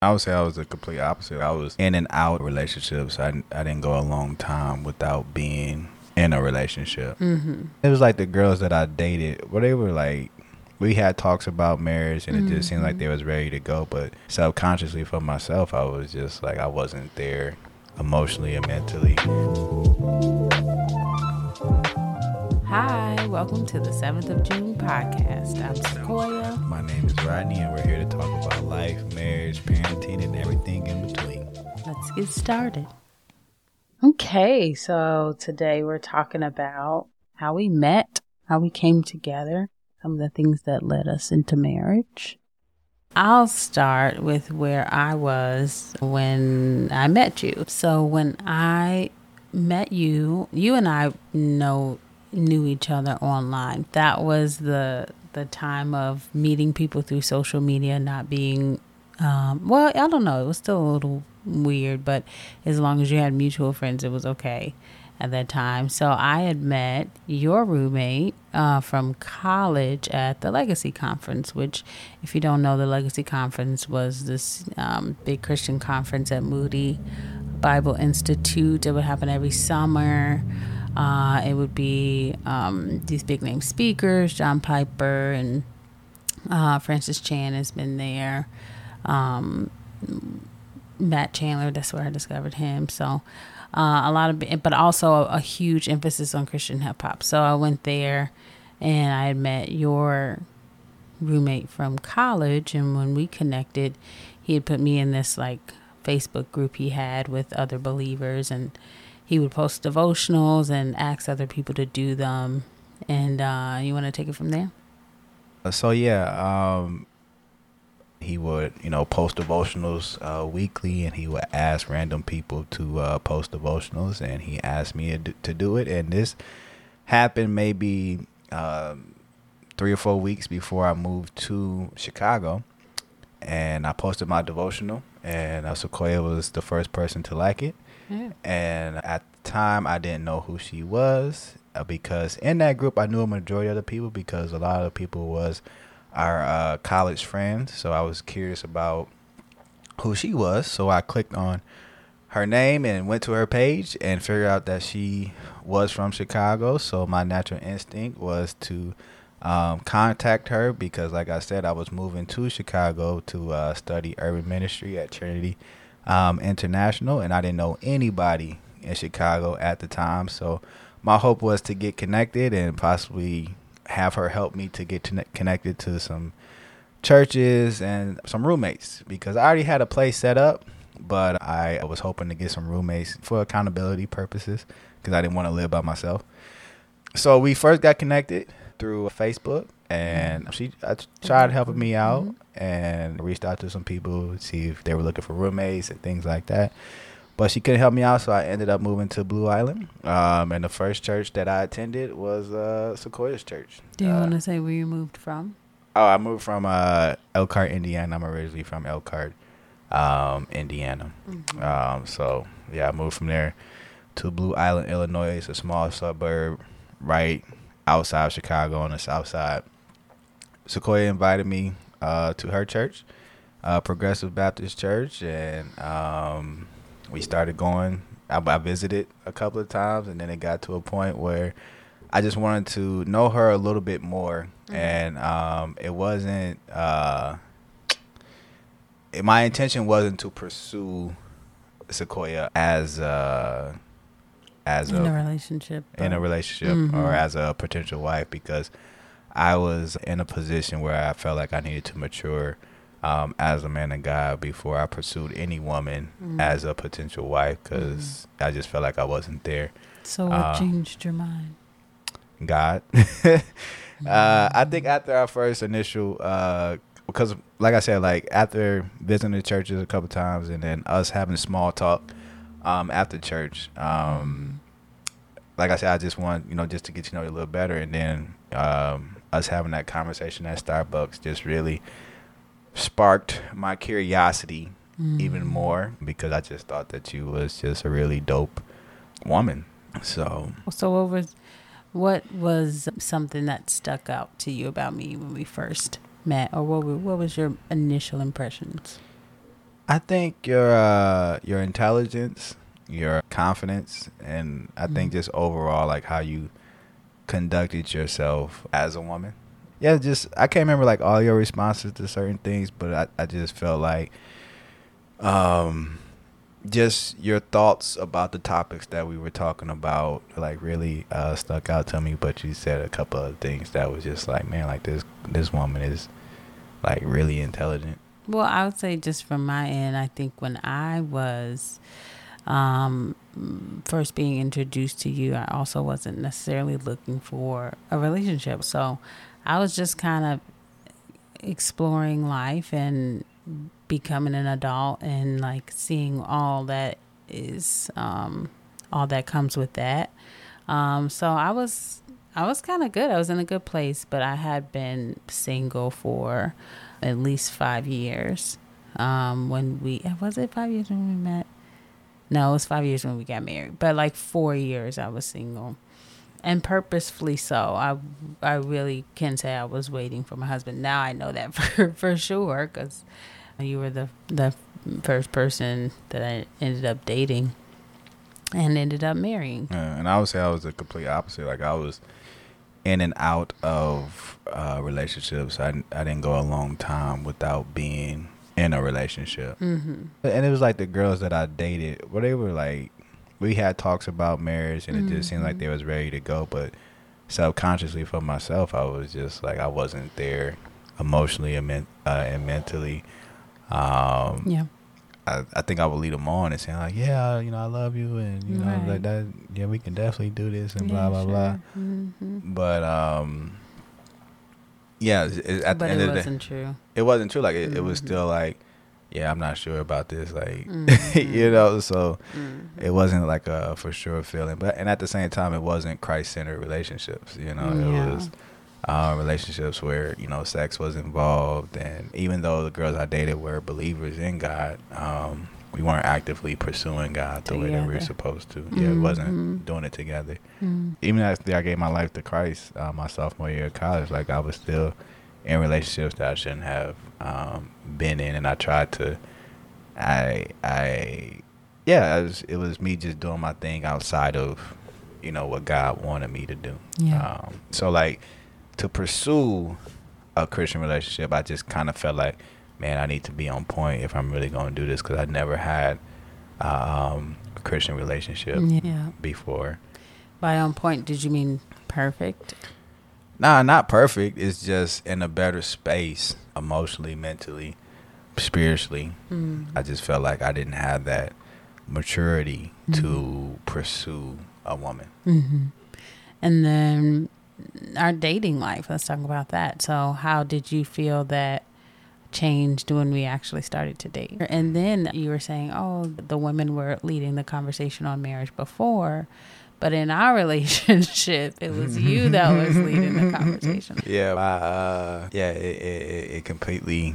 I would say I was the complete opposite. I was in and out relationships. I, I didn't go a long time without being in a relationship. Mm-hmm. It was like the girls that I dated, well, they were like, we had talks about marriage and it just seemed like they was ready to go. But subconsciously for myself, I was just like, I wasn't there emotionally and mentally. Hi, welcome to the 7th of June podcast. I'm Sequoia. My name is Rodney and we're here to talk about life, marriage, parenting, and everything in between. Let's get started. Okay, so today we're talking about how we met, how we came together, some of the things that led us into marriage. I'll start with where I was when I met you. So when I met you, you and I know knew each other online. That was the the time of meeting people through social media, not being um, well, I don't know. It was still a little weird, but as long as you had mutual friends, it was okay at that time. So I had met your roommate uh, from college at the Legacy Conference, which, if you don't know, the Legacy Conference was this um, big Christian conference at Moody Bible Institute. It would happen every summer. Uh, it would be um, these big name speakers, John Piper and uh, Francis Chan has been there. Um, Matt Chandler, that's where I discovered him. So uh, a lot of, but also a, a huge emphasis on Christian hip hop. So I went there, and I had met your roommate from college, and when we connected, he had put me in this like Facebook group he had with other believers, and he would post devotionals and ask other people to do them. And uh, you want to take it from there? Uh, So yeah, um, he would you know post devotionals uh, weekly, and he would ask random people to uh, post devotionals, and he asked me to do, it, and this happened maybe um, three or four weeks before I moved to Chicago, and I posted my devotional, and uh, Sequoia was the first person to like it. And at the time, I didn't know who she was uh, because in that group, I knew a majority of the people because a lot of the people was our uh, college friends. So I was curious about who she was. So I clicked on her name and went to her page and figured out that she was from Chicago. So my natural instinct was to um, contact her because, like I said, I was moving to Chicago to uh, study urban ministry at Trinity um, International, and I didn't know anybody in Chicago at the time. So my hope was to get connected and possibly have her help me to get connected to some churches and some roommates because I already had a place set up, but I was hoping to get some roommates for accountability purposes because I didn't want to live by myself. So we first got connected through Facebook, and she tried helping me out and reached out to some people to see if they were looking for roommates and things like that. But she couldn't help me out, so I ended up moving to Blue Island. Um, and the first church that I attended was uh, Sequoia's church. Do you Uh, want to say where you moved from? Oh, I moved from uh, Elkhart, Indiana. I'm originally from Elkhart, um, Indiana. Um, so yeah, I moved from there to Blue Island, Illinois. It's a small suburb right outside of Chicago on the south side. Sequoia invited me uh, to her church, uh, Progressive Baptist Church, and um, we started going. I, I visited a couple of times, and then it got to a point where I just wanted to know her a little bit more, and um, it wasn't. Uh, it- my intention wasn't to pursue Sequoia as uh, as In a a relationship. in a relationship Mhm. or as a potential wife because I was in a position where I felt like I needed to mature um, as a man of God before I pursued any woman Mhm. as a potential wife because I just felt like I wasn't there. So what uh, changed your mind? God. uh, I think after our first initial, uh, because like I said, like after visiting the churches a couple times and then us having a small talk um, after church, um, like I said, I just want you know just to get to know you a little better, and then um, us having that conversation at Starbucks just really sparked my curiosity even more because I just thought that you was just a really dope woman. So So what was what was something that stuck out to you about me when we first met, or what were, what was your initial impressions? I think your uh, your intelligence, your confidence, and I think Mm-hmm. just overall like how you conducted yourself as a woman. Yeah, just I can't remember like all your responses to certain things, but I, I just felt like um just your thoughts about the topics that we were talking about like really uh stuck out to me but you said a couple of things that was just like man like this this woman is like really intelligent Well, I would say just from my end, I think when I was um, first being introduced to you, I also wasn't necessarily looking for a relationship. So I was just kind of exploring life and becoming an adult and like seeing all that is um, all that comes with that. Um, so I was I was kind of good. I was in a good place, but I had been single for at least five years. Um, when we was it five years when we met? No, it was five years when we got married. But like four years, I was single, and purposefully so. I I really can say I was waiting for my husband. Now I know that for for sure because you were the the first person that I ended up dating and ended up marrying. Yeah, and I would say I was the complete opposite. Like I was in and out of uh, relationships. I I didn't go a long time without being in a relationship. Mm-hmm. And it was like the girls that I dated, well, they were like, we had talks about marriage, and it just seemed like they was ready to go. But subconsciously for myself, I was just like, I wasn't there emotionally and, men- uh, and mentally. Um, Yeah. I, I think I would lead them on and say like, yeah, you know, I love you, and you know, Right. like that, yeah, we can definitely do this, and blah blah blah. Mm-hmm. But um, yeah, it, it- at But the end of the day, wasn't true. it wasn't true. Like it, it was Mhm. still like, yeah, I'm not sure about this. Like, Mhm. you know, so Mhm. it wasn't like a for sure feeling. But and at the same time, it wasn't Christ centered relationships. You know, Yeah. it was uh, relationships where you know sex was involved, and even though the girls I dated were believers in God, um, we weren't actively pursuing God the way that we were supposed to. Yeah, it wasn't Mhm. doing it together. Mm. Even after I gave my life to Christ, uh, my sophomore year of college, like I was still in relationships that I shouldn't have um, been in, and I tried to. I I yeah, it was, it was me just doing my thing outside of you know what God wanted me to do. Yeah. Um, so like to pursue a Christian relationship, I just kind of felt like, man, I need to be on point if I'm really going to do this because I never had um, a Christian relationship Yeah. before. By on point, did you mean perfect? Nah, not perfect. It's just in a better space emotionally, mentally, spiritually. Mm. I just felt like I didn't have that maturity Mhm. to pursue a woman. Mm-hmm. And then our dating life. Let's talk about that. So, how did you feel that changed when we actually started to date? And then you were saying, oh, the women were leading the conversation on marriage before. But in our relationship, it was you that was leading the conversation. Yeah, I, uh, yeah, it, it, it- it completely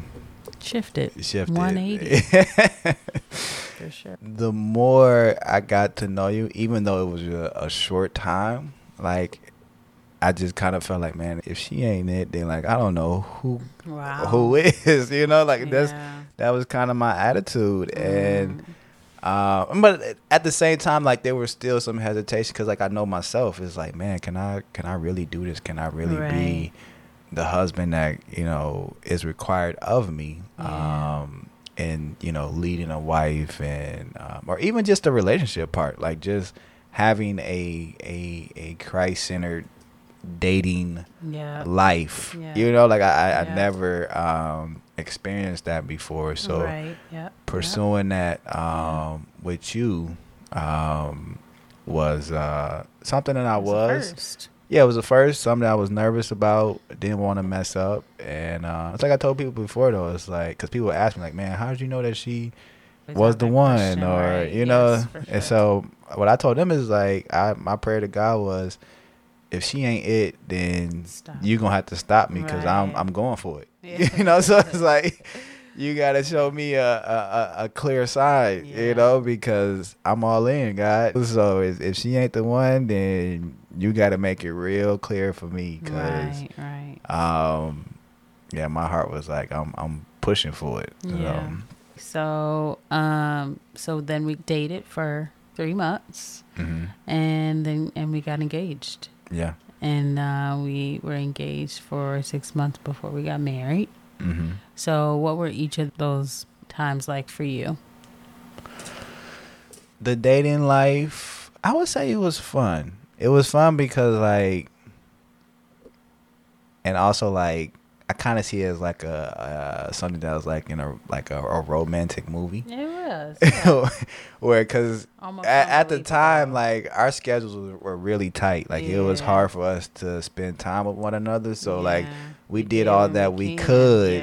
Shifted. shifted. 180. For sure. the more I got to know you, even though it was a, a short time, like I just kind of felt like, man, if she ain't it, then like I don't know who Wow. who is, you know, like that's that was kind of my attitude, and Mm. uh, but at the same time, like there was still some hesitation because like I know myself is like, man, can I can I really do this? Can I really Right. be the husband that you know is required of me? Yeah. Um, and you know, leading a wife and um, or even just the relationship part, like just having a a a Christ centered dating yeah. life. Yeah. You know, like I, I, I never um, experienced that before. So right. Yeah. pursuing that um, with you um, was uh, something that I was. First. Yeah, it was the first. Something I was nervous about. Didn't want to mess up. And uh, it's like I told people before though. It's like because people ask me like, man, how did you know that she Always was the one question, or right. you know Yes, sure. and so what i told them is like I, my prayer to god was if she ain't it then Stop. you gonna have to stop me because i'm i'm going for it Yeah. you know so it's like you gotta show me a a, a- clear side Yeah. you know because i'm all in god so if, if she ain't the one then you gotta make it real clear for me because right, right. um yeah my heart was like i'm i'm pushing for it Yeah. um, So, um, so then we dated for three months, hmm and then and we got engaged, Yeah. and uh, we were engaged for six months before we got married. hmm So, what were each of those times like for you? The dating life, I would say it was fun. It was fun because like, and also like, I kind of see it as like a uh, something that was like in a like a, a romantic movie. It was Where, because at, at the time, like our schedules were, were really tight. Like it was hard for us to spend time with one another. So like Yeah, we did all that we can. could,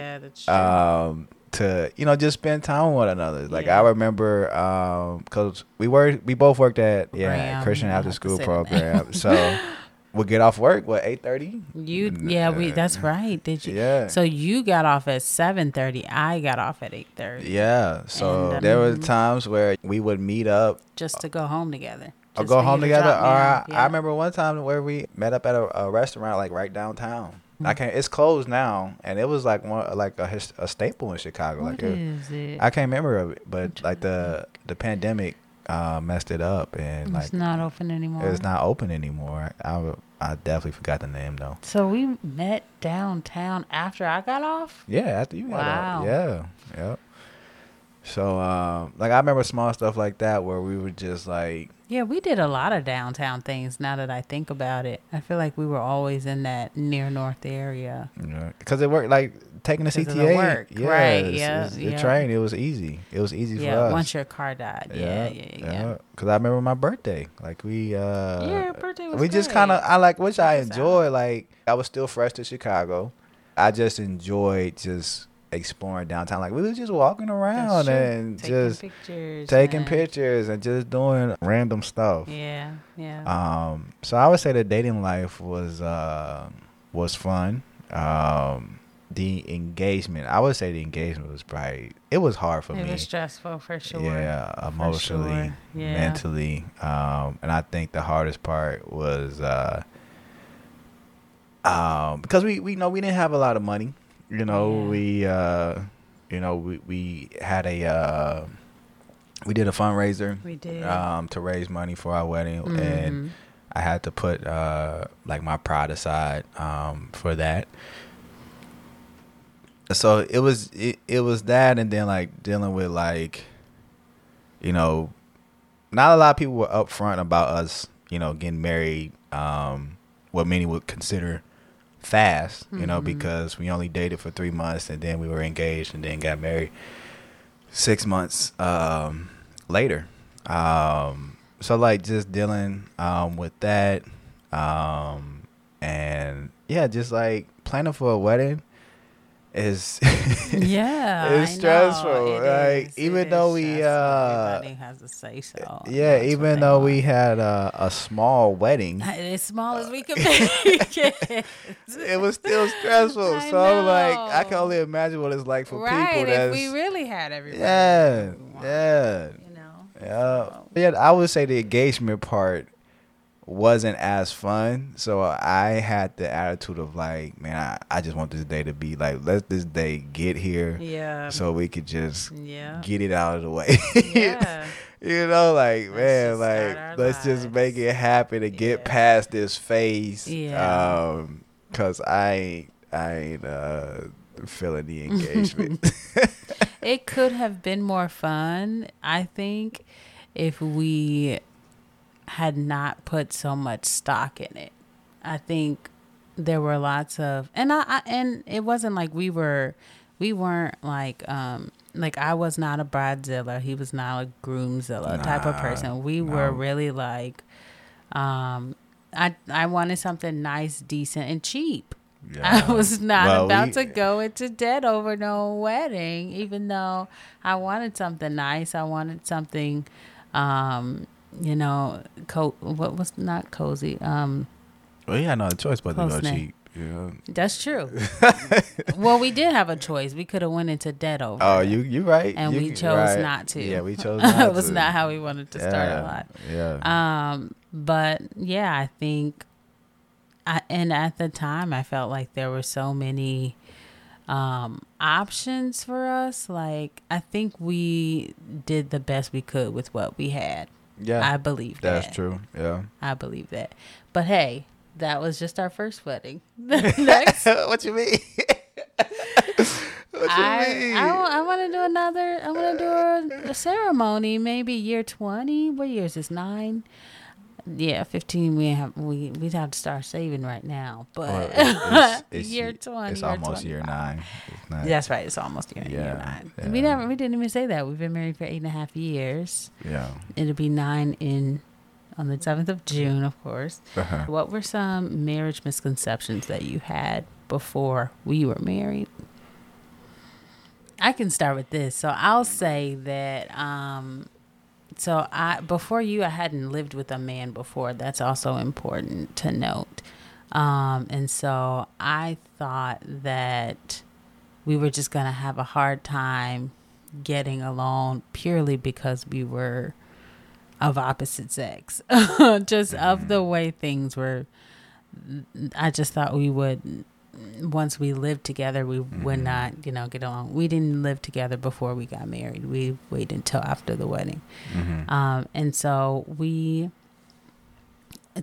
Yeah, um, to you know just spend time with one another. Like Yeah. I remember, um, cause we were we both worked at yeah Christian after school program. so we'll get off work what eight thirty. you, yeah, we. That's right. Did you? Yeah. So you got off at seven thirty. I got off at eight thirty. Yeah, so And, there were times where we would meet up Just to go home together. or Just go home together. Or I, off, I remember one time where we met up at a, a restaurant like right downtown. Hmm. I can't. It's closed now, and it was like one like a, a staple in Chicago. What like it, is it? I can't remember of it, but like the the pandemic uh, messed it up, and like it's not open anymore. it's not open anymore. I I definitely forgot the name though. So we met downtown after I got off. Yeah, after you got Wow. out. Yeah, yep. So um, like I remember small stuff like that where we were just like Yeah, we did a lot of downtown things. Now that I think about it, I feel like we were always in that near north area. know, because it worked like taking the the CTA. work, yeah, right, it's- yeah, it's- the yeah. train. It was easy. It was easy yeah, for us. once your car died. Yeah, yeah, yeah. Because I remember my birthday. Like we, uh, Yeah, birthday was we just kind of, I like, which I us out. enjoy. Like I was still fresh to Chicago. I just enjoyed just exploring downtown. Like we was just walking around and Taking just pictures. taking and- pictures and just doing random stuff. Yeah, yeah. Um, so I would say the dating life was uh, was fun. Um, the engagement, I would say the engagement was probably it was hard for it me. was stressful for sure. Yeah, emotionally, sure. Yeah. mentally, um, and I think the hardest part was uh, um, because we we know we didn't have a lot of money. You know, Yeah. we uh, you know we we had a uh, we did a fundraiser We did. um, to raise money for our wedding, and Mhm. I had to put uh, like my pride aside um, for that. So it was it, it was that, and then like dealing with like, you know, not a lot of people were upfront about us, you know, getting married. Um, what many would consider fast, you know, Mhm. because we only dated for three months, and then we were engaged, and then got married six months um, later. Um, so like just dealing um, with that, um, and yeah, just like planning for a wedding is yeah, it's know. stressful. It like is. even It though is we uh has to say so. Eh, yeah, even though we had a, a small wedding, uh, as small as we uh, could make it. it was still stressful. I so I'm like, I can only imagine what it's like for right. people If we really had everybody, yeah, that yeah. you know. Yeah. So- Yeah, I would say the engagement part wasn't as fun. So I had the attitude of like, man, I, I just want this day to be like, let this day get here Yeah. so we could just yeah. get it out of the way. Yeah. you know, like, man, like, let's just make it happen and get Yeah. past this phase. Yeah. Um, cause I ain't, I ain't, uh, feeling the engagement. it could have been more fun, I think, if we had not put so much stock in it. I think there were lots of and I, I and it wasn't like we were we weren't like um like I was not a bridezilla, he was not a groomzilla type of person. We were really like um I I wanted something nice, decent and cheap. Yeah. I was not Well, about we- to go into debt over no wedding, even though I wanted something nice. I wanted something, um, you know, co- what was not cozy. Um, Well, he had no choice but to go cheap. Yeah. that's true. well, we did have a choice. We could have went into debt over. Oh, you you right. And You- we chose right. not to. Yeah, we chose not it was to. not how we wanted to start a lot. Yeah. Um, but yeah, I think, I, and at the time, I felt like there were so many um, options for us, like I think we did the best we could with what we had. Yeah, I believe that's that. true. Yeah. I believe that. But hey, that was just our first wedding. Next, what you mean? what you I, mean? I, want to do another. I want to do a, a ceremony, maybe year twenty. What year is this? Nine. Yeah, fifteen. We have we we'd have to start saving right now, but it's- it's- year twenty. It's year almost year nine. That's right. It's almost year, year Yeah, nine. yeah. We never. We didn't even say that. We've been married for eight and a half years. Yeah. It'll be nine in on the seventh of June, of course. Uh-huh. What were some marriage misconceptions that you had before we were married? I can start with this. So I'll say that um so I before you I hadn't lived with a man before. That's also important to note. Um and so I thought that we were just going to have a hard time getting along purely because we were of opposite sex. just of the way things were I just thought we would once we lived together we would not, you know, get along. We didn't live together before we got married. We waited until after the wedding. Mhm. Um and so we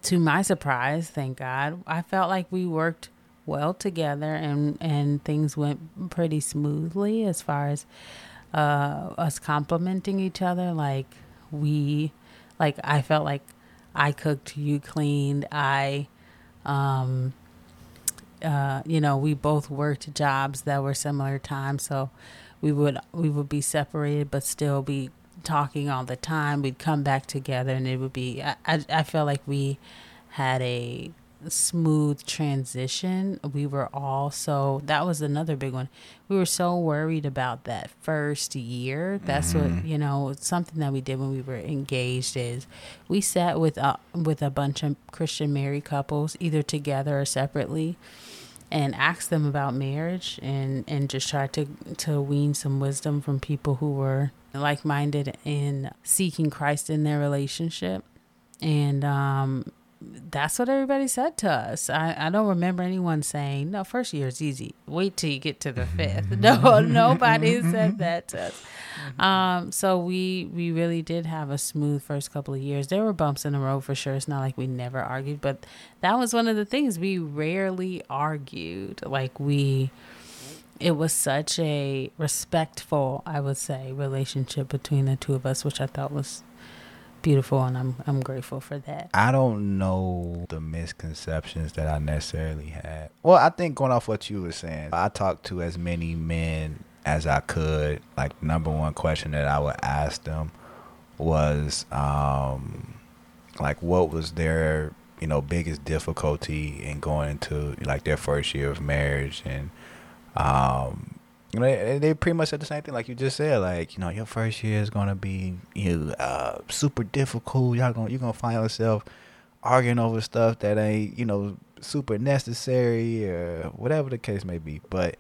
to my surprise, thank God, I felt like we worked well together and and things went pretty smoothly as far as uh us complimenting each other like we like I felt like I cooked, you cleaned, I um uh you know, we both worked jobs that were similar times, so we would we would be separated but still be talking all the time. We'd come back together and it would be I I, I felt like we had a smooth transition. We were all so that was another big one. We were so worried about that first year. That's what you know. Something that we did when we were engaged is we sat with a with a bunch of Christian married couples, either together or separately, and asked them about marriage and and just tried to to wean some wisdom from people who were like minded in seeking Christ in their relationship. And um that's what everybody said to us. I, I don't remember anyone saying, no, first year is easy. Wait till you get to the fifth. No, nobody said that to us. Um, so we we really did have a smooth first couple of years. There were bumps in the road for sure. It's not like we never argued, but that was one of the things we rarely argued. Like we it was such a respectful, I would say, relationship between the two of us, which I thought was beautiful and I'm I'm grateful for that. I don't know the misconceptions that I necessarily had. Well, I think going off what you were saying, I talked to as many men as I could. Like number one question that I would ask them was um like what was their, you know, biggest difficulty in going into like their first year of marriage and um you know, they, they pretty much said the same thing like you just said. Like, you know, your first year is gonna be you know, uh, super difficult. Y'all gonna you're gonna find yourself arguing over stuff that ain't you know super necessary or whatever the case may be. But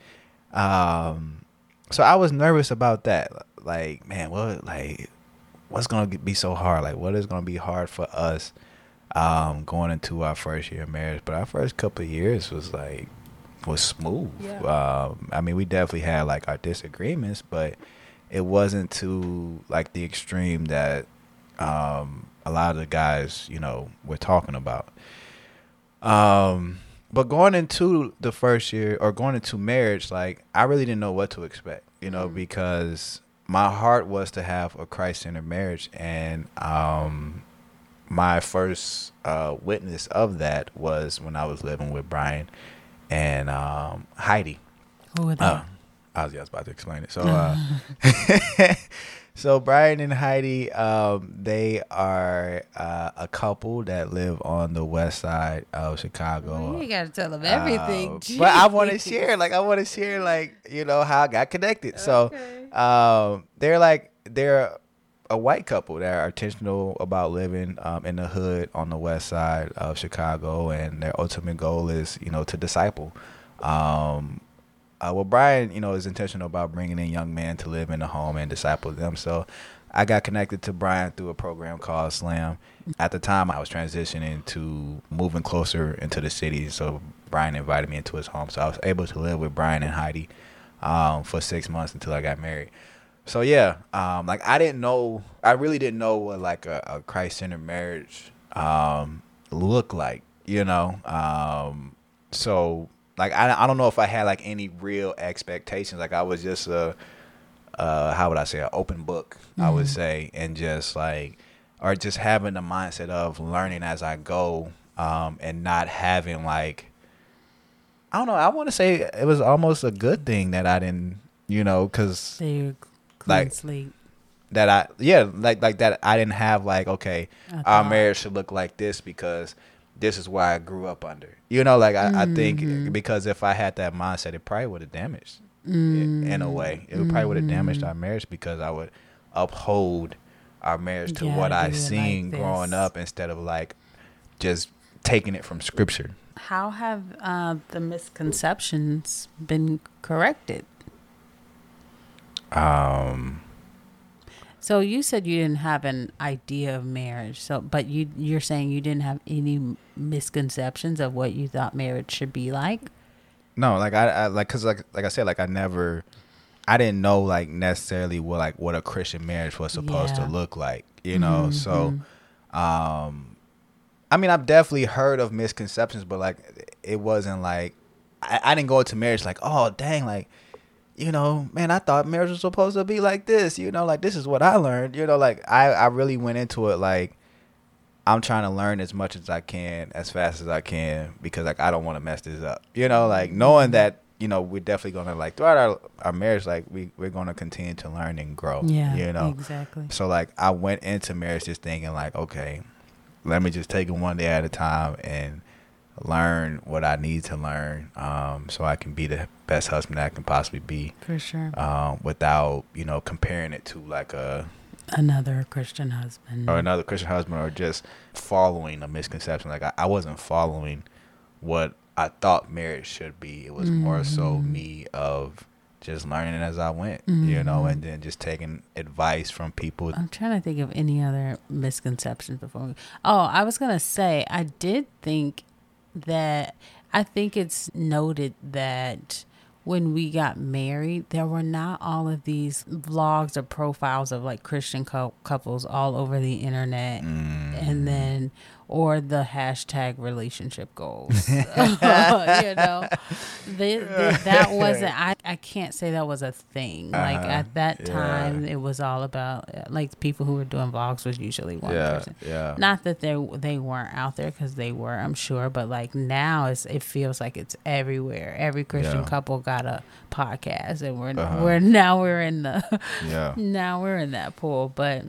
um, so I was nervous about that. Like, man, what like what's gonna be so hard? Like, what is gonna be hard for us um, going into our first year of marriage? But our first couple years was like was smooth. Yeah. Um, I mean, we definitely had like our disagreements, but it wasn't to like the extreme that um, a lot of the guys, you know, were talking about. Um, but going into the first year or going into marriage, like I really didn't know what to expect, you know, because my heart was to have a Christ-centered marriage, and um, my first uh, witness of that was when I was living with Brian and um, Heidi. Who were they? Uh, I was just about to explain it. So, uh, so Brian and Heidi, um, they are uh, a couple that live on the west side of Chicago. Well, you gotta tell them everything. Uh, but I want to share, like, I want to share, like, you know, how I got connected. So, um, they're like, they're a white couple that are intentional about living um, in the hood on the west side of Chicago, and their ultimate goal is, you know, to disciple. Um, uh, well, Brian, you know, is intentional about bringing in young men to live in the home and disciple them. So, I got connected to Brian through a program called Slam. At the time, I was transitioning to moving closer into the city, so Brian invited me into his home. So I was able to live with Brian and Heidi um, for six months until I got married. So yeah, um, like I didn't know, I really didn't know what like a, a Christ centered marriage um, looked like, you know. Um, so like I, I don't know if I had like any real expectations. Like I was just a, uh, how would I say, an open book. I would say, and just like, or just having the mindset of learning as I go, um, and not having like, I don't know. I want to say it was almost a good thing that I didn't, you know, because So you clean Like, sleep. that I yeah like like that I didn't have like okay our marriage should look like this because this is why I grew up under you know like I, I Mm-hmm. think because if I had that mindset it probably would have damaged it Mm. in a way it would probably would have damaged our marriage because I would uphold our marriage to Yeah, what I seen like growing up instead of like just taking it from scripture How have uh, the misconceptions been corrected? Um So you said you didn't have an idea of marriage. So, but you you're saying you didn't have any misconceptions of what you thought marriage should be like. No, like I, I like because like like I said, like I never, I didn't know like necessarily what like what a Christian marriage was supposed Yeah. Mm-hmm, to look like, you know. So, um, I mean, I've definitely heard of misconceptions, but like it wasn't like I, I didn't go into marriage like, oh dang, like you know, man, I thought marriage was supposed to be like this, you know, like this is what I learned, you know, like I I really went into it like. I'm trying to learn as much as I can, as fast as I can, because like I don't want to mess this up. You know, like knowing that you know we're definitely gonna like throughout our our marriage, like we we're gonna continue to learn and grow. Yeah, you know. exactly. So like I went into marriage just thinking like, okay, let me just take it one day at a time and learn what I need to learn, um, so I can be the best husband that I can possibly be, For sure. um, without you know comparing it to like a Another Christian husband. or another Christian husband or just following a misconception. Like I, I wasn't following what I thought marriage should be. It was more so Mm-hmm. me of just learning as I went, you know, Mm-hmm. and then just taking advice from people. I'm trying to think of any other misconceptions before. We, oh, I was gonna say I did think that I think it's noted that when we got married, there were not all of these vlogs or profiles of like Christian cou- couples all over the internet, mm. and then or the hashtag relationship goals. you know, that wasn't. I I can't say that was a thing. Like Uh-huh. at that Yeah. time, it was all about like people who were doing vlogs was usually one Yeah, person. yeah. Not that they they weren't out there because they were, I'm sure, but like now it's it feels like it's everywhere. Every Christian Yeah. couple got a podcast, and we're Uh-huh. we're now we're in the Yeah. now we're in that pool, but.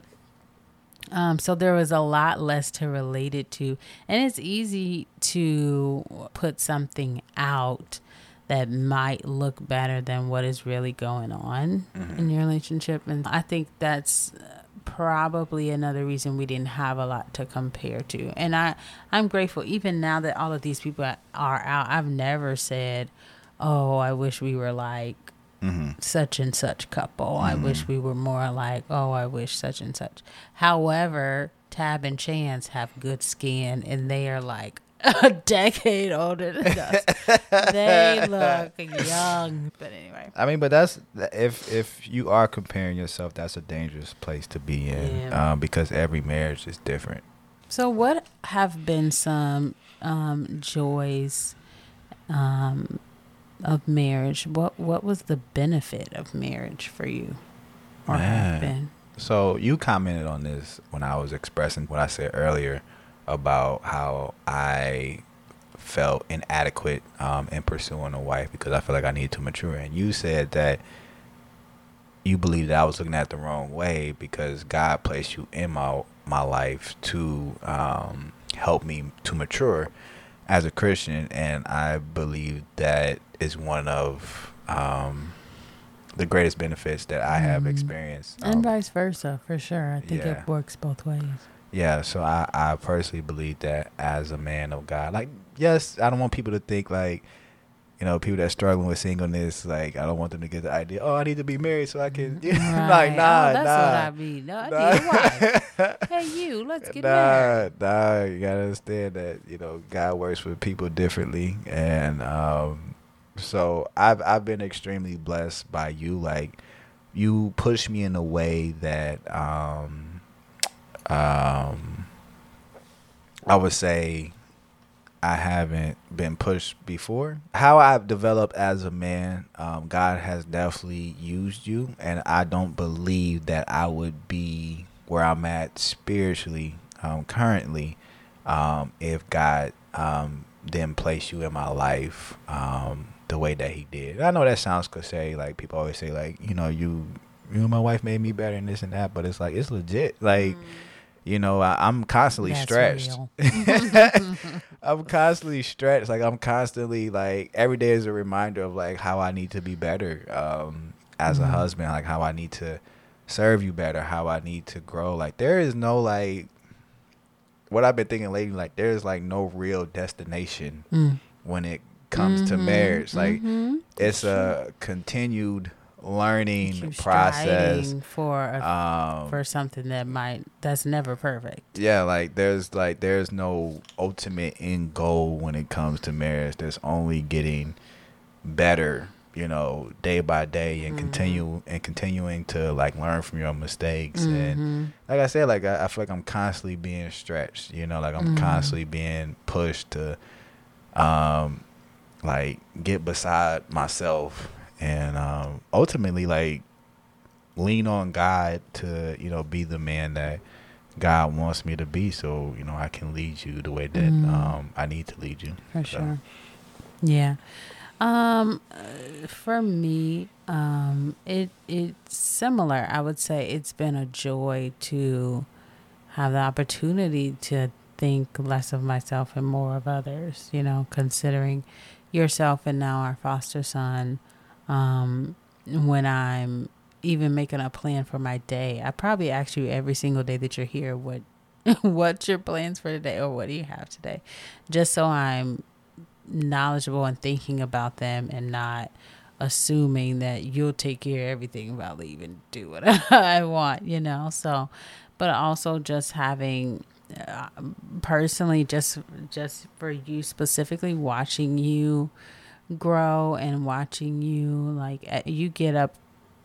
Um, so there was a lot less to relate it to, and it's easy to put something out that might look better than what is really going on in your relationship, and I think that's uh, probably another reason we didn't have a lot to compare to. And I, I'm grateful even now that all of these people are out. I've never said, "Oh, I wish we were like." Such and such couple. I wish we were more like, oh, I wish such and such. However, Tab and Chance have good skin and they are like a decade older than us. they look young. But anyway. I mean, but that's if if you are comparing yourself, that's a dangerous place to be in, Yeah. um, because every marriage is different. So, what have been some um, joys um, of marriage? What What was the benefit of marriage for you, or have been? So you commented on this when I was expressing what I said earlier about how I felt inadequate um, in pursuing a wife because I feel like I needed to mature. And you said that you believed that I was looking at the wrong way because God placed you in my my life to um, help me to mature as a Christian, and I believe that is one of um, the greatest benefits that I have Mhm. experienced. And Um, vice versa, for sure. I think yeah. it works both ways. yeah, so I, I personally believe that as a man of God, like yes, I don't want people to think like, you know, people that struggling with singleness, like I don't want them to get the idea, oh, I need to be married so I can, like Right. nah, oh, that's nah, what I mean. No, I wife. Hey, you, let's get nah, married. nah. You gotta understand that you know God works with people differently, and um, So I've I've been extremely blessed by you. Like you push me in a way that um um I would say I haven't been pushed before. How I've developed as a man, um, God has definitely used you, and I don't believe that I would be where I'm at spiritually um, currently um, if God um, didn't place you in my life um, the way that He did. I know that sounds cliche. Like people always say, like you know, you you and my wife made me better and this and that, but it's like it's legit. Like. Mm you know, I, am constantly That's stretched. I'm constantly stretched. Like I'm constantly like every day is a reminder of like how I need to be better um, as mm-hmm. a husband, like how I need to serve you better, how I need to grow. Like there is no like what I've been thinking lately. Like there's like no real destination mm. when it comes mm-hmm. to marriage. Like mm-hmm. it's a continued learning process for a, um, for something that might that's never perfect. Yeah, like there's like there's no ultimate end goal when it comes to marriage. There's only getting better, you know, day by day and mm-hmm. continue and continuing to like learn from your mistakes. Mm-hmm. And like I said, like I, I, feel like I'm constantly being stretched. You know, like I'm mm-hmm. constantly being pushed to um like get beside myself and um, ultimately like lean on God to you know be the man that God wants me to be, so you know I can lead you the way that mm. um, I need to lead you. For so. sure. Yeah. Um, for me, um, it it's similar. I would say it's been a joy to have the opportunity to think less of myself and more of others. You know, considering yourself and now our foster son um, when I'm even making a plan for my day. I probably ask you every single day that you're here what what's your plans for today or what do you have today? Just so I'm knowledgeable and thinking about them and not assuming that you'll take care of everything about leaving do what I want, you know. So, but also just having uh, personally just just for you specifically watching you grow and watching you like eh, you get up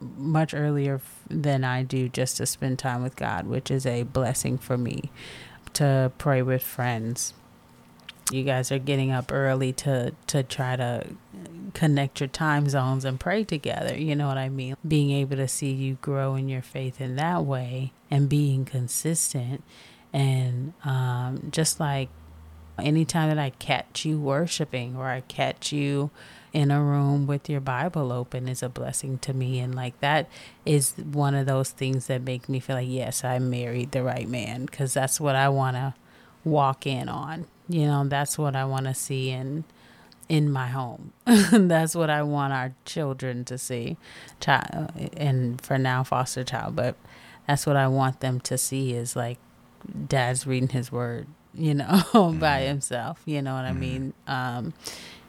much earlier than I do just to spend time with God, which is a blessing for me to pray with friends. You guys are getting up early to to try to connect your time zones and pray together. You know what I mean? Being able to see you grow in your faith in that way and being consistent and um, just like Anytime that I catch you worshiping or I catch you in a room with your Bible open is a blessing to me. And like that is one of those things that make me feel like, yes, I married the right man because that's what I want to walk in on. You know, that's what I want to see in in my home. that's what I want our children to see, child, and for now foster child. But that's what I want them to see is like dad's reading his word you know, mm-hmm. by himself. You know what mm-hmm. I mean? Um,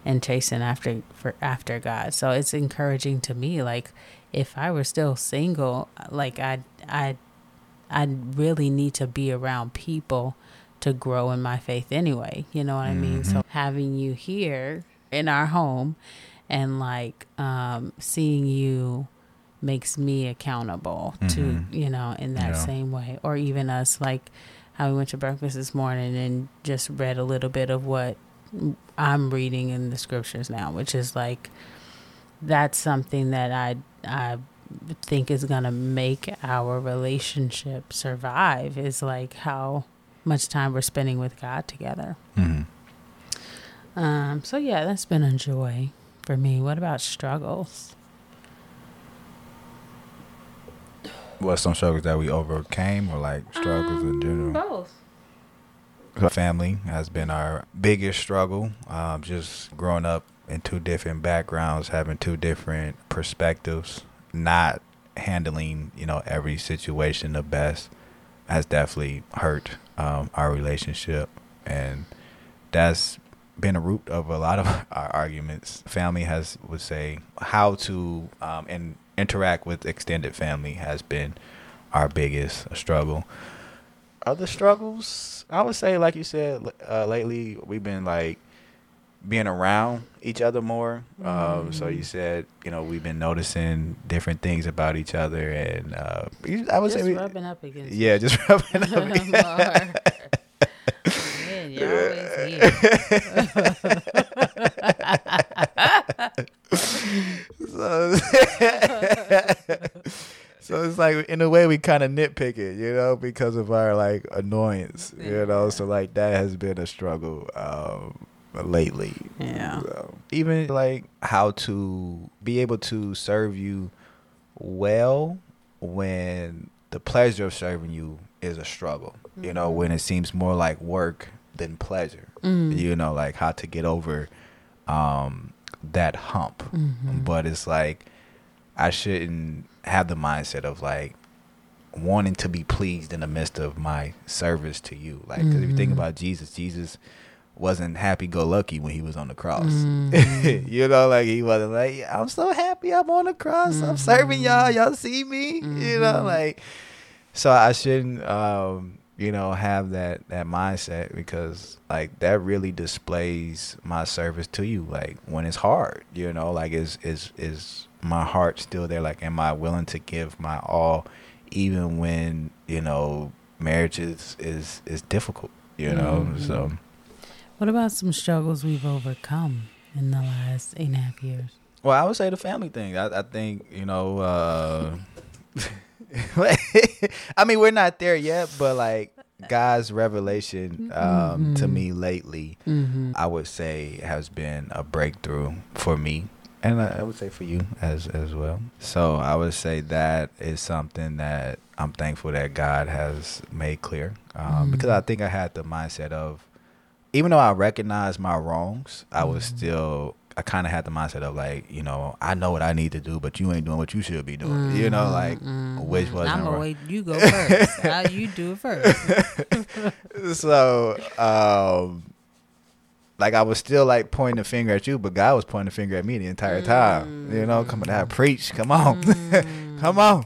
and chasing after for after God. So it's encouraging to me. Like if I were still single, like I I I really need to be around people to grow in my faith anyway. You know what mm-hmm. I mean? So mm-hmm. having you here in our home and like um, seeing you makes me accountable to mm-hmm. you know in that yeah. same way or even us like how we went to breakfast this morning and just read a little bit of what I'm reading in the scriptures now, which is like that's something that I I think is gonna make our relationship survive is like how much time we're spending with God together. Mm-hmm. Um, so yeah, that's been a joy for me. What about struggles? What some struggles that we overcame, or like struggles um, in general? Both. Family has been our biggest struggle. Um, just growing up in two different backgrounds, having two different perspectives, not handling you know every situation the best has definitely hurt um, our relationship, and that's been a root of a lot of our arguments. Family has would say how to um, and interact with extended family has been our biggest struggle. Other struggles, I would say, like you said, uh, lately we've been like being around each other more. Um, so you said, you know, we've been noticing different things about each other, and uh, we- I would Just say, we, rubbing up against yeah, just rubbing up. More. Man, you're always here. so, so it's like in a way we kind of nitpick it, you know, because of our like annoyance, you know. So like that has been a struggle um, lately. Yeah. So, even like how to be able to serve you well when the pleasure of serving you is a struggle. You know, when it seems more like work than pleasure. Mm. You know, like how to get over um, that hump. Mm-hmm. But it's like I shouldn't have the mindset of like wanting to be pleased in the midst of my service to you. Like, because if you think Mhm. about Jesus, Jesus wasn't happy go lucky when he was on the cross. Mhm. you know, like he wasn't like, I'm so happy I'm on the cross. I'm serving y'all. Mhm. Y'all see me. You know, Mhm. like so I shouldn't um, you know, have that that mindset because like that really displays my service to you. Like when it's hard, you know, like is is is my heart still there? Like am I willing to give my all even when, you know, marriage is is, is difficult, you know? Mhm. So What about some struggles we've overcome in the last eight and a half years? Well, I would say the family thing. I, I think you know. Uh, I mean, we're not there yet, but like God's revelation um, to Mhm. me lately, Mm-hmm. I would say has been a breakthrough for me, and I I would say for you as as well. So I would say that is something that I'm thankful that God has made clear, um, Mhm. because I think I had the mindset of, even though I recognized my wrongs, I was Mhm. still. I kind of had the mindset of like, you know, I know what I need to do, but you ain't doing what you should be doing. You know, mm, like mm, which mm. wasn't I'm gonna wait. You go first. How you do it first? so um like I was still like pointing the finger at you, but God was pointing the finger at me the entire time. You know, coming out preach, come on, come on.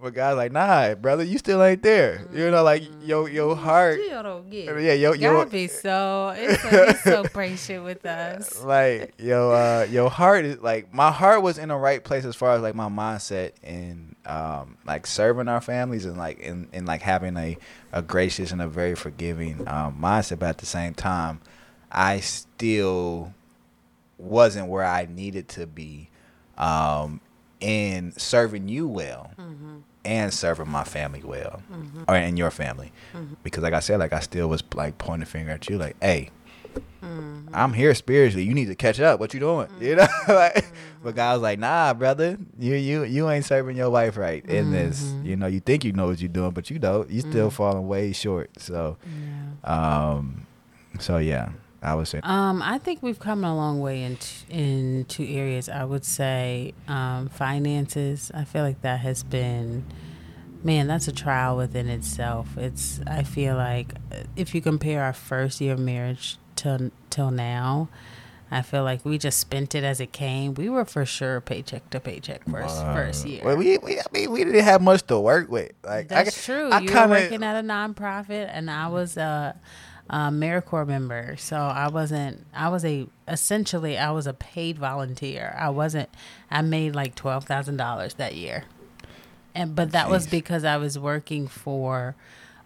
But God's like, nah, brother, you still ain't there. You know, like your your heart, Still don't get it. yeah, your God be so it's so, he's so patient with us. like yo, uh your heart is like my heart was in the right place as far as like my mindset and um like serving our families and like in, in like having a, a gracious and a very forgiving um mindset but at the same time I still wasn't where I needed to be um in serving you well mm-hmm. and serving my family well mm-hmm. or in your family mm-hmm. because like I said like I still was like pointing the finger at you like hey I'm here spiritually. You need to catch up. What you doing? You know, like, but God was like, Nah, brother, you you you ain't serving your wife right in this. You know, you think you know what you're doing, but you don't. You still falling way short. So, Yeah. um, so yeah, I would say, Um, I think we've come a long way in t- in two areas. I would say um, finances. I feel like that has been, man, that's a trial within itself. It's. I feel like uh, if you compare our first year of marriage till till now, I feel like we just spent it as it came. We were for sure paycheck to paycheck first uh, first year. Well, we, we I mean we didn't have much to work with. Like I, That's true. I you kinda- were working at a nonprofit, and I was a, a AmeriCorps member. So I wasn't. I was a essentially I was a paid volunteer. I wasn't. I made like twelve thousand dollars that year, and but that was because I was working for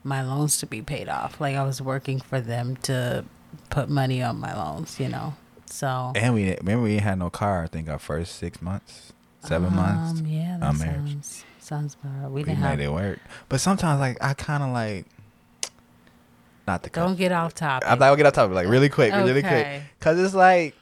my loans to be paid off. Like I was working for them to put money on my loans. You know. So and we remember we had no car. I think our first six months, seven months, Um, yeah, that marriage. sounds sounds about. We we didn't made have. it work. But sometimes, like I kind of like not the Don't get off topic. I'm not gonna get off topic like really quick, really quick, because it's like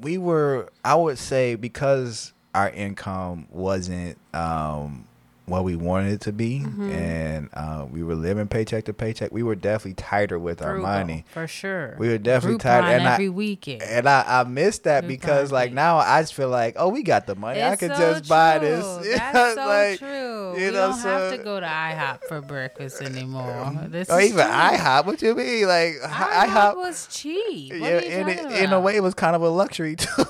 we were. I would say because our income wasn't um, what we wanted it to be, Mm-hmm. and uh, we were living paycheck to paycheck. We were definitely tighter with our money. for sure. We were definitely Groupon tighter, and I every weekend. and I, I missed that Groupon because like now I just feel like oh we got the money I It's can so just buy this. That's so like, true. you we know, don't have so- to go to IHOP for breakfast anymore. This or even true. IHOP. What you mean? Like IHOP, IHOP was cheap. What yeah, in, in a way, it was kind of a luxury too.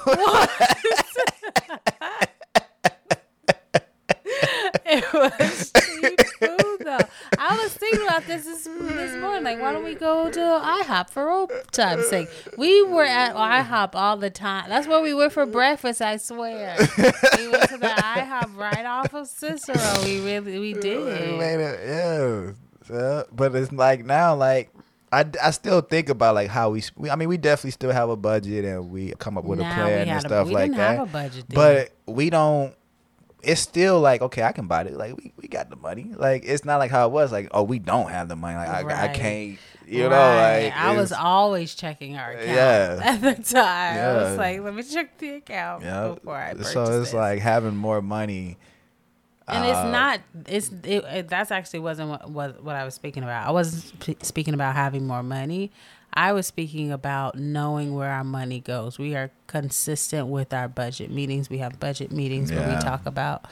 it was cheap food though. I was thinking about this this, this morning. Like, why don't we go to IHOP for old time's sake? We were at IHOP all the time. That's where we went for breakfast. I swear. we went to the IHOP right off of Cicero. We really we We did. made it, yeah. But it's like now, like I, I still think about like how we, we. I mean, we definitely still have a budget and we come up with Now a plan and a- stuff we like didn't that. have a budget but we don't. It's still like okay, I can buy it. Like we, we got the money. Like it's not like how it was. Like oh, we don't have the money. Like I, I can't. You know, like I was always checking our account Yeah. at the time. Yeah. I was like, let me check the account Yeah. before I purchase So it's this. like having more money. and uh, it's not. It's it, it, that's actually wasn't what, what what I was speaking about. I wasn't sp- speaking about having more money. I was speaking about knowing where our money goes. We are consistent with our budget meetings. We have budget meetings where we talk about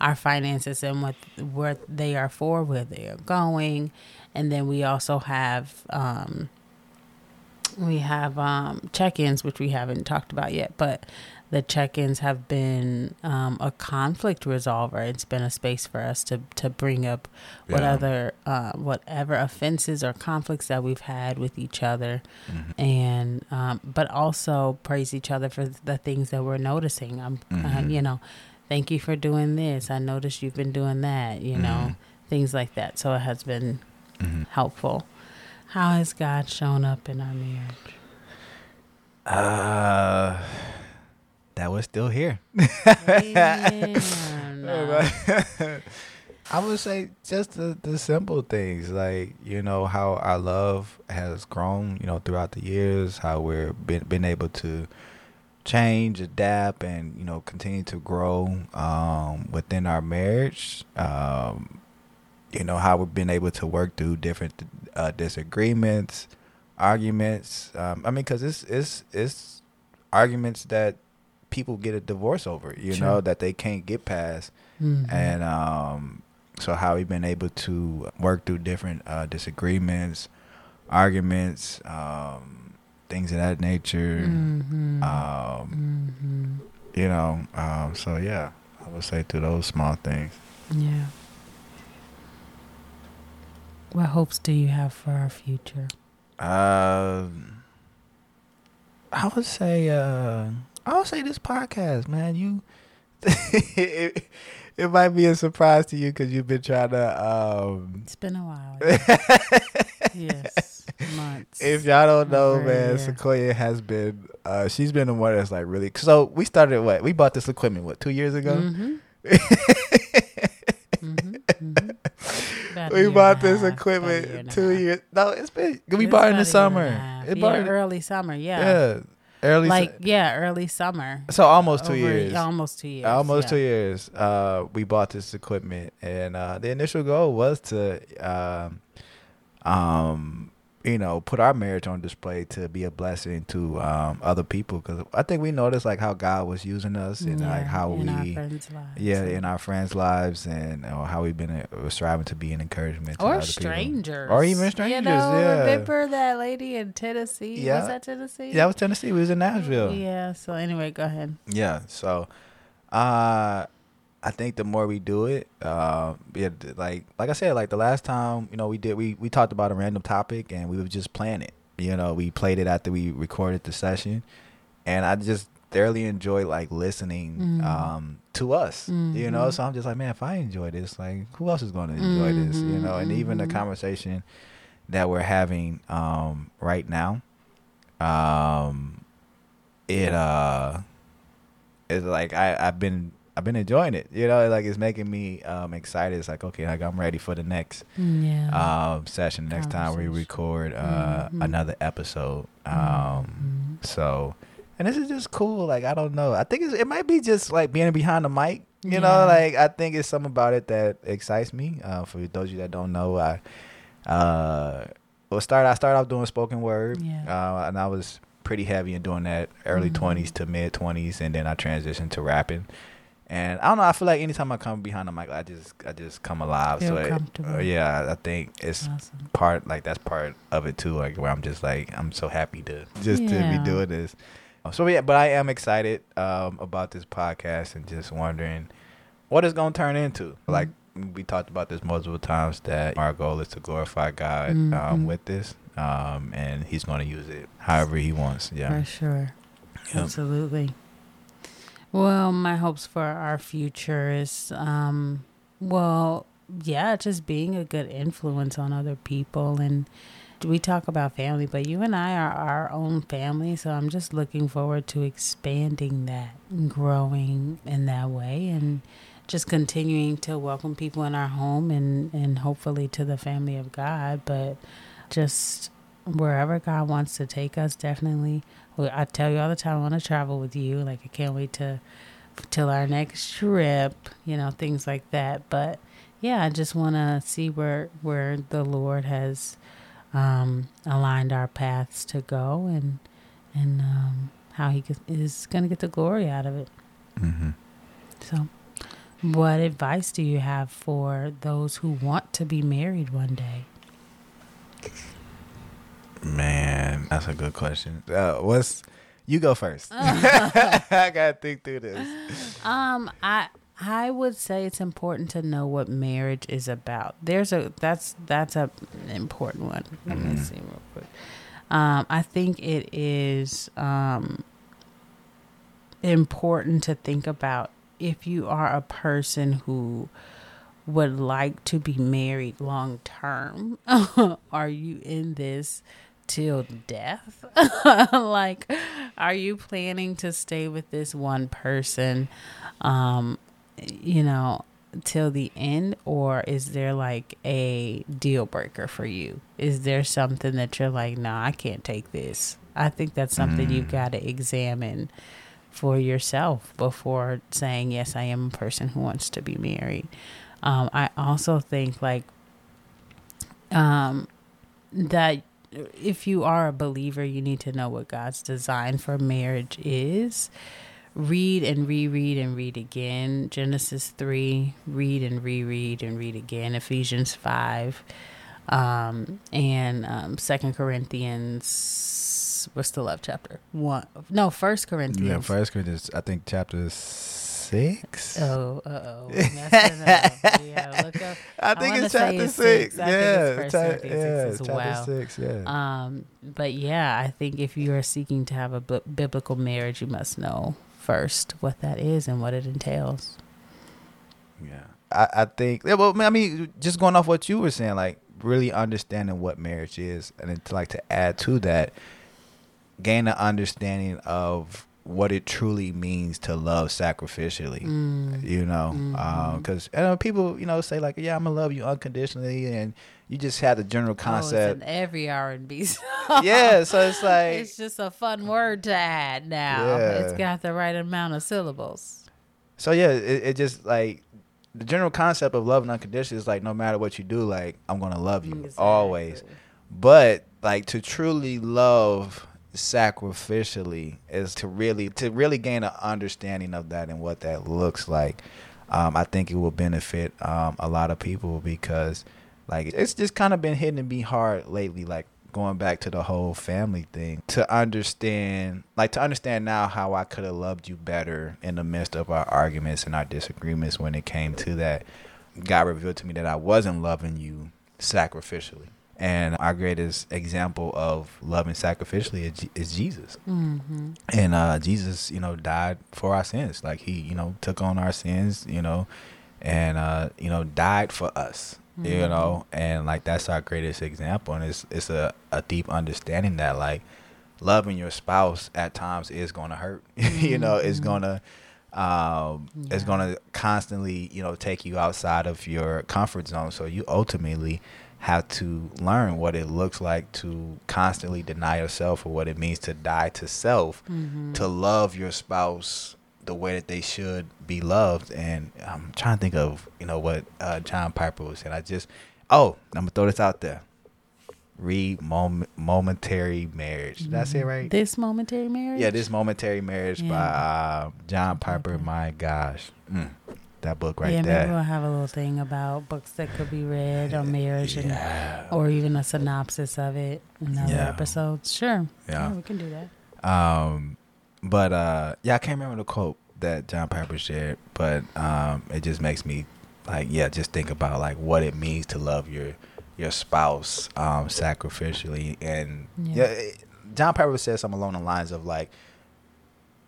our finances and what where they are for, where they are going, and then we also have um, we have um, check-ins, which we haven't talked about yet, but the check-ins have been um, a conflict resolver. It's been a space for us to to bring up what Yeah. other uh, whatever offenses or conflicts that we've had with each other, Mm-hmm. and um, but also praise each other for the things that we're noticing. I'm, uh, Mhm. you know, thank you for doing this. I noticed you've been doing that. You know, Mhm. things like that. So it has been Mhm. helpful. How has God shown up in our marriage? Uh, that was still here. I would say just the, the simple things, like you know how our love has grown, you know, throughout the years, how we're been been able to change, adapt, and you know continue to grow um, within our marriage. Um, you know how we've been able to work through different uh, disagreements, arguments. Um, I mean, because it's it's it's arguments that people get a divorce over. You know that they can't get past Mhm. and um, so how we've been able to work through different uh, disagreements, arguments, um, things of that nature. Mhm. Um, Mhm. you know, um, so yeah, I would say through those small things. Yeah. What hopes do you have for our future? Um, I would say, uh, I would say this podcast, man. You, it, it might be a surprise to you because you've been trying to. Um, It's been a while. yes, months. If y'all don't know, Over man. Sequoia has been uh she's been the one that's like really so we started what? We bought this equipment what, two years ago? Mhm. Mhm, mhm. About a we bought this half, about a equiment year two years no, it's been we It's bought in the a year and a summer. It yeah, bought early summer. Yeah, yeah. Early like su- yeah, early summer. so almost two Over- years. Almost two years. Almost yeah. two years. Uh, we bought this equipment, and uh, the initial goal was to, um, um, you know, put our marriage on display to be a blessing to um, other people. Because I think we noticed like how God was using us, and like how in our we, friends' lives. yeah, in our friends' lives, and how we've been uh, striving to be an encouragement to or other people. strangers, or even strangers. You know, yeah, remember that lady in Tennessee? Yeah. Was that Tennessee? yeah, it was Tennessee. We was in Nashville. Yeah. So anyway, go ahead. Yeah. So, uh, I think the more we do it, uh, yeah, like like I said, like the last time, you know, we did we we talked about a random topic and we would just plan it. You know, we played it after we recorded the session, and I just thoroughly enjoy like listening Mm. um to us. You know, Mhm. so I'm just like, man, if I enjoy this, like, who else is going to enjoy this? You know, and even the Mhm, mhm. conversation that we're having um right now, um, it uh it's like I I've been I've been enjoying it. You know, like it's making me um excited. It's like okay, like I'm ready for the next Yeah. um session next time we record uh Mhm. another episode. Um Mhm. so and this is just cool. Like I don't know. I think it's, it might be just like being behind the mic. You know, like I think it's something about it that excites me. Uh, for those of you that don't know, I uh well start I started off doing spoken word. Yeah. Uh, and I was pretty heavy in doing that early Mhm. 20s to mid 20s and then I transitioned to rapping. And I don't know, I feel like anytime I come behind the mic, I just I just come alive. Feel so it- uh, yeah, I think it's awesome. part like that's part of it too like where i'm just like i'm so happy to just to be doing this so yeah but i am excited um about this podcast and just wondering what it's gonna turn into like we talked about this multiple times that our goal is to glorify God Mhm. um, with this, um, and He's going to use it however He wants. Yeah. For sure. Yep. Absolutely. Well, my hopes for our future is, um, well, yeah, just being a good influence on other people. And we talk about family, but you and I are our own family. So I'm just looking forward to expanding that growing in that way and just continuing to welcome people in our home and, and hopefully to the family of God. But just wherever God wants to take us, definitely. I tell you all the time, I want to travel with you. Like I can't wait to till our next trip. You know, things like that. But yeah, I just want to see where where the Lord has um, aligned our paths to go, and and um, how He is going to get the glory out of it. Mm-hmm. So, what advice do you have for those who want to be married one day? Man, that's a good question. Uh, what's you go first? I gotta think through this. Um, I I would say it's important to know what marriage is about. There's a that's that's a an important one. Let me Mhm. see real quick. Um, I think it is um important to think about if you are a person who would like to be married long term. are you in this till death? like, are you planning to stay with this one person, um, you know, till the end, or is there like a deal breaker for you? Is there something that you're like, no, I can't take this? I think that's something you've Mm. got to examine for yourself before saying yes i am a person who wants to be married um, i also think like um, that if you are a believer you need to know what god's design for marriage is. Read and reread and read again. Genesis 3 read and reread and read again. Ephesians 5 um, and um, second corinthians what's the love chapter? One. No first corinthians. Yeah, First Corinthians, I think chapter six. Oh, uh oh. yeah, look up. I think wanna it's chapter six. six. I think it's Yeah, First cha- yeah, six as chapter well. six. Yeah. Um, but yeah, I think if you are seeking to have a biblical marriage, you must know first what that is and what it entails. Yeah, I, I think. Yeah, well, I mean, just going off what you were saying, like really understanding what marriage is, and then to like to add to that, gain an understanding of what it truly means to love sacrificially. Mm. You know, mm-hmm. um, because uh, people, you know, say like, "Yeah, I'm gonna love you unconditionally," and you just have the general Oh, it's concept. in every R and B. yeah, so it's like it's just a fun word to add now. Yeah. It's got the right amount of syllables. So yeah, it, it just like the general concept of love and unconditionally is like no matter what you do, like I'm gonna love you always. But like to truly love sacrificially is to really to really gain an understanding of that and what that looks like. Um, I think it will benefit um, a lot of people because like it's just kind of been hitting me hard lately, like going back to the whole family thing to understand like to understand now how I could have loved you better in the midst of our arguments and our disagreements when it came to that God revealed to me that I wasn't loving you sacrificially. And our greatest example of loving sacrificially is, is Jesus. Mm-hmm. And uh, Jesus, you know, died for our sins. Like he, you know, took on our sins, you know, and uh, you know, died for us. You Mhm. know, and like that's our greatest example. And it's it's a, a deep understanding that like loving your spouse at times is gonna hurt. you know, it's Mhm. gonna um it's gonna constantly, you know, take you outside of your comfort zone. So you ultimately have to learn what it looks like to constantly deny yourself or what it means to die to self Mm-hmm. to love your spouse the way that they should be loved. And I'm trying to think of, you know, what uh, John Piper was saying. I just, oh, I'm to throw this out there. Read Mom- Momentary Marriage. Did I say it right? This momentary marriage. Yeah, This Momentary Marriage by uh, John Piper. Okay. My gosh. Mm, that book right yeah, maybe we'll have a little thing about books that could be read on marriage, and, or even a synopsis of it in other Yeah. episodes. Sure. Yeah. we can do that. Um, but uh, yeah, I can't remember the quote that John Piper shared, but um, it just makes me like yeah, just think about like what it means to love your your spouse um, sacrificially, and yeah, yeah John Piper said something along the lines of like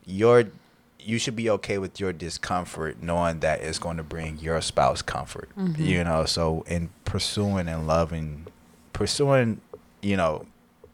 your you should be okay with your discomfort knowing that it's going to bring your spouse comfort mm-hmm. you know so in pursuing and loving pursuing you know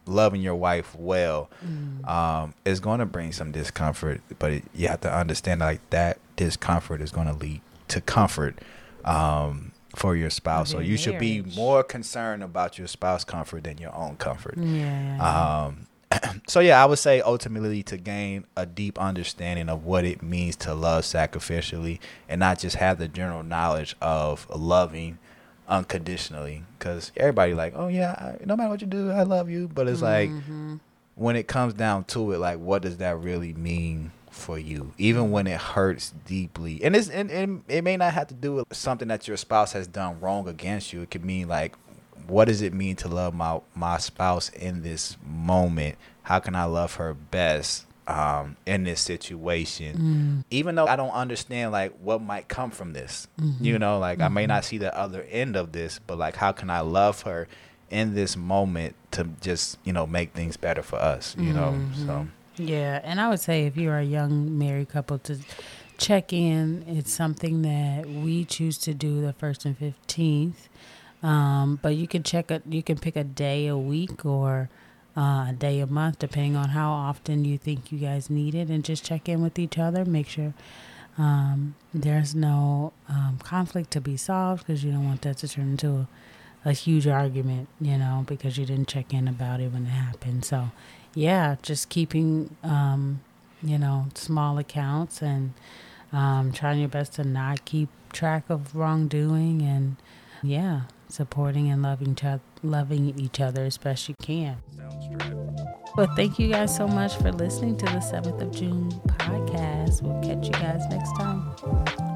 loving your wife well mm. um, is going to bring some discomfort but it, you have to understand like that discomfort is going to lead to comfort um, for your spouse so you should be more concerned about your spouse comfort than your own comfort yeah. Um, so yeah, I would say ultimately to gain a deep understanding of what it means to love sacrificially and not just have the general knowledge of loving unconditionally. Because everybody like oh yeah I, no matter what you do i love you. But it's mm-hmm. like when it comes down to it like what does that really mean for you? Even when it hurts deeply. And it's and, and it may not have to do with something that your spouse has done wrong against you. It could mean like what does it mean to love my my spouse in this moment? How can I love her best um, in this situation? Mm. Even though I don't understand like what might come from this, mm-hmm. you know, like mm-hmm. I may mm-hmm. not see the other end of this, but like how can I love her in this moment to just you know make things better for us, you know? Mm-hmm. So yeah, and I would say if you're a young married couple to check in, it's something that we choose to do the first and fifteenth um, but you can check it. You can pick a day a week or uh, a day a month, depending on how often you think you guys need it, and just check in with each other. Make sure um, there's no um, conflict to be solved because you don't want that to turn into a, a, huge argument, you know, because you didn't check in about it when it happened. So, yeah, just keeping, um, you know, small accounts and um, trying your best to not keep track of wrongdoing and, yeah, supporting and loving each other, loving each other as best you can. Well, thank you guys so much for listening to the 7th of June podcast. We'll catch you guys next time.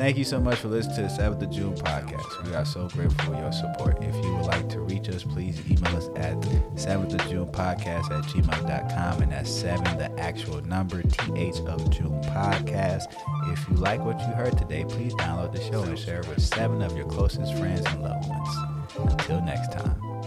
Thank you so much for listening to the 7th of June podcast. We are so grateful for your support. If you would like to reach us, please email us at 7th of June podcast at gmail.com. And that's 7, the actual number, TH of June podcast. If you like what you heard today, please download the show and share it with seven of your closest friends and loved ones. Until next time.